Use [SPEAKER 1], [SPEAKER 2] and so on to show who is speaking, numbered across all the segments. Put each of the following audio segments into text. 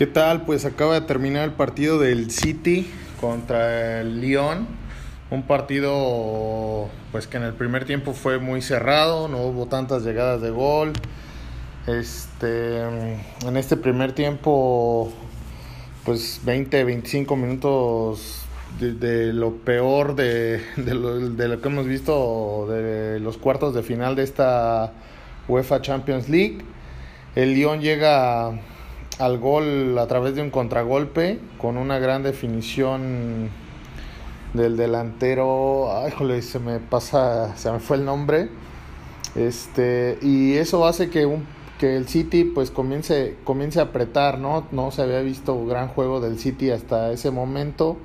[SPEAKER 1] ¿Qué tal? Pues acaba de terminar el partido del City contra el Lyon. Un partido pues que en el primer tiempo fue muy cerrado, no hubo tantas llegadas de gol. Este, en este primer tiempo pues 20, 25 minutos de, lo peor de, lo, de lo que hemos visto de los cuartos de final de esta UEFA Champions League. El Lyon llega al gol a través de un contragolpe con una gran definición del delantero. Ay, joder, se me pasa, se me fue el nombre. Este, y eso hace que un que el City pues comience comience a apretar, ¿no? No se había visto gran juego del City hasta ese momento.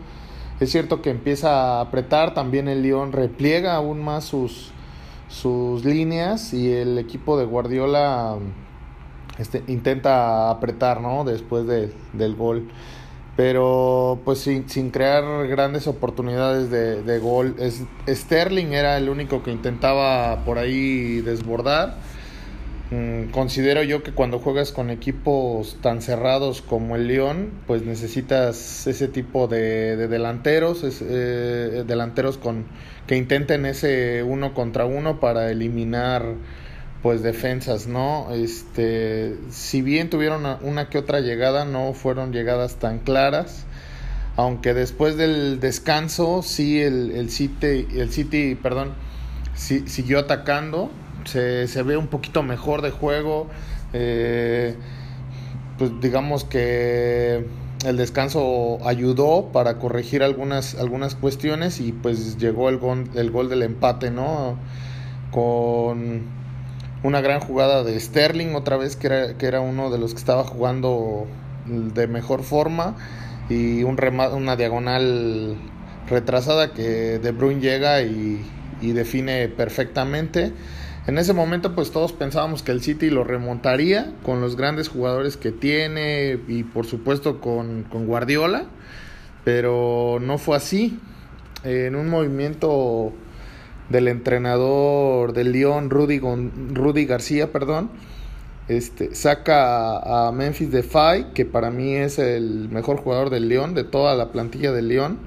[SPEAKER 1] Es cierto que empieza a apretar, también el Lyon repliega aún más sus sus líneas y el equipo de Guardiola este, intenta apretar, ¿no? Después de, del gol. Pero pues sin, sin crear grandes oportunidades de, de, gol. Es, Sterling era el único que intentaba por ahí desbordar. Mm, considero yo que cuando juegas con equipos tan cerrados como el León, pues necesitas ese tipo de, de delanteros, eh, delanteros con que intenten ese uno contra uno para eliminar pues defensas, ¿no? Este, si bien tuvieron una, que otra llegada, no fueron llegadas tan claras. Aunque después del descanso, sí, el, el City, el City, perdón, siguió atacando. Se, se, ve un poquito mejor de juego. Eh, pues digamos que el descanso ayudó para corregir algunas, algunas cuestiones y pues llegó el gol, el gol del empate, ¿no? Con una gran jugada de Sterling, otra vez que era, que era uno de los que estaba jugando de mejor forma. Y un una diagonal retrasada que De Bruyne llega y, y, define perfectamente. En ese momento pues todos pensábamos que el City lo remontaría con los grandes jugadores que tiene y por supuesto con, con Guardiola, pero no fue así. En un movimiento del entrenador del Lyon, Rudy, García, perdón, este, saca a, Memphis Depay, que para mí es el mejor jugador del Lyon, de toda la plantilla del Lyon,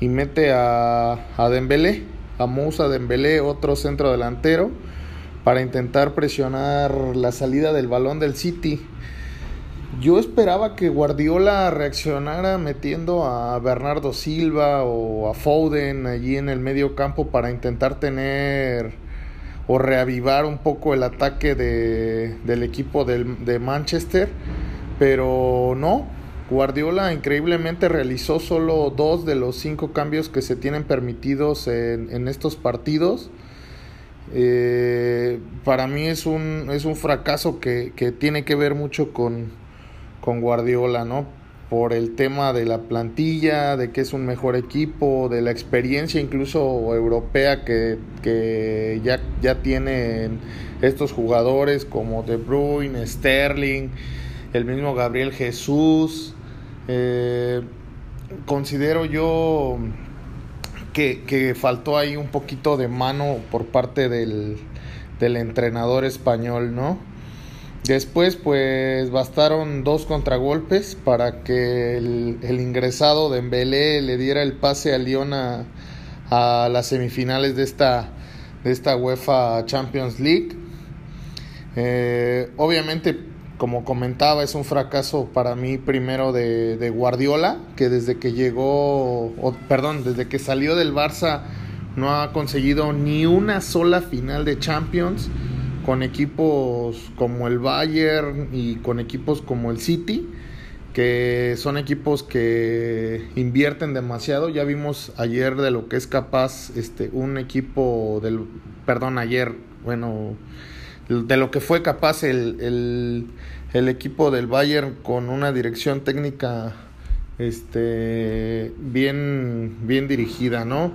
[SPEAKER 1] y mete a, a Dembélé, a Moussa Dembélé, otro centro delantero, para intentar presionar la salida del balón del City. Yo esperaba que Guardiola reaccionara metiendo a Bernardo Silva o a Foden allí en el medio campo para intentar tener o reavivar un poco el ataque de, del equipo de Manchester, pero no. Guardiola increíblemente realizó solo dos de los cinco cambios que se tienen permitidos en, en estos partidos. Eh, para mí es un, es un fracaso que, que tiene que ver mucho con, con Guardiola, ¿no? Por el tema de la plantilla, de que es un mejor equipo, de la experiencia incluso europea que, que ya, ya tienen estos jugadores como De Bruyne, Sterling, el mismo Gabriel Jesús. Eh, considero yo que, que, faltó ahí un poquito de mano por parte del, del entrenador español, ¿no? Después, pues bastaron dos contragolpes para que el, ingresado de Embelé le diera el pase a Lyon a, a, las semifinales de esta, de esta UEFA Champions League. Eh, obviamente, como comentaba, es un fracaso para mí primero de, de Guardiola, que desde que llegó, o, perdón, desde que salió del Barça no ha conseguido ni una sola final de Champions con equipos como el Bayern y con equipos como el City, que son equipos que invierten demasiado. Ya vimos ayer de lo que es capaz este un equipo del perdón, ayer, bueno, de lo que fue capaz el, el, el equipo del Bayern con una dirección técnica este bien bien dirigida, ¿no?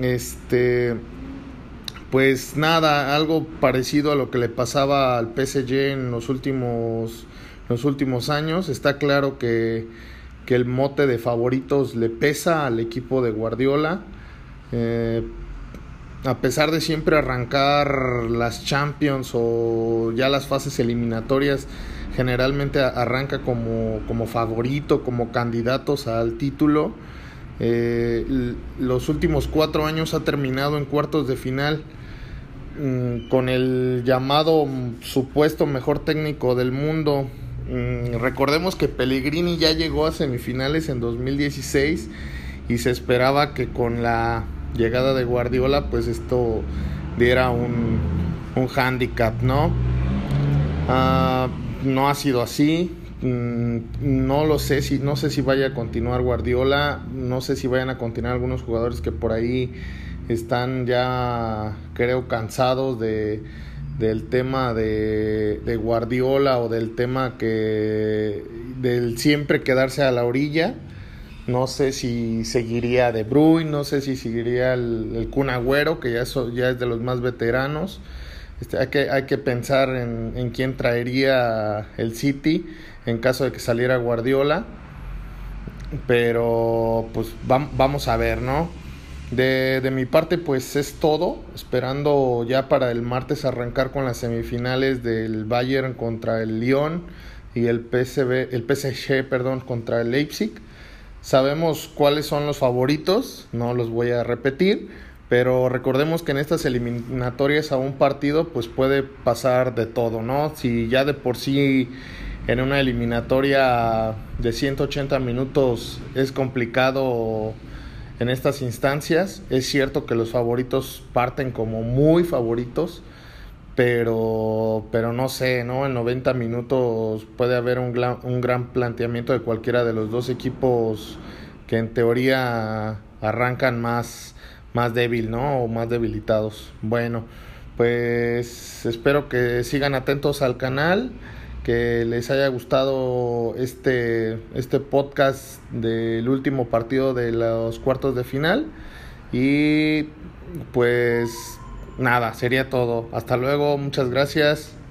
[SPEAKER 1] Este pues nada, algo parecido a lo que le pasaba al PSG en los últimos, los últimos años. Está claro que, que, el mote de favoritos le pesa al equipo de Guardiola. Eh, a pesar de siempre arrancar las Champions o ya las fases eliminatorias generalmente arranca como, como favorito, como candidatos al título. Eh, los últimos cuatro años ha terminado en cuartos de final mm, con el llamado supuesto mejor técnico del mundo. Mm, recordemos que Pellegrini ya llegó a semifinales en 2016 y se esperaba que con la llegada de Guardiola pues esto diera un, un handicap, ¿no? Ah, no ha sido así. Mm, no lo sé si no sé si vaya a continuar Guardiola, no sé si vayan a continuar algunos jugadores que por ahí están ya creo cansados de del tema de, Guardiola o del tema que del siempre quedarse a la orilla. No sé si seguiría De Bruyne, no sé si seguiría el, el Agüero, que ya, ya es de los más veteranos. Este, hay, que, hay que pensar en, en quién traería el City en caso de que saliera Guardiola. Pero pues vamos a ver, ¿no? De, de, mi parte pues es todo, esperando ya para el martes arrancar con las semifinales del Bayern contra el Lyon y el PSV, el PSG, perdón, contra el Leipzig. Sabemos cuáles son los favoritos, no los voy a repetir, pero recordemos que en estas eliminatorias a un partido pues puede pasar de todo, ¿no? Si ya de por sí en una eliminatoria de 180 minutos es complicado en estas instancias, es cierto que los favoritos parten como muy favoritos, pero, pero no sé, ¿no? En 90 minutos puede haber un, un gran planteamiento de cualquiera de los dos equipos que en teoría arrancan más, más débil, ¿no? O más debilitados. Bueno, pues espero que sigan atentos al canal, que les haya gustado este, este podcast del último partido de los cuartos de final y pues nada, sería todo. Hasta luego, muchas gracias.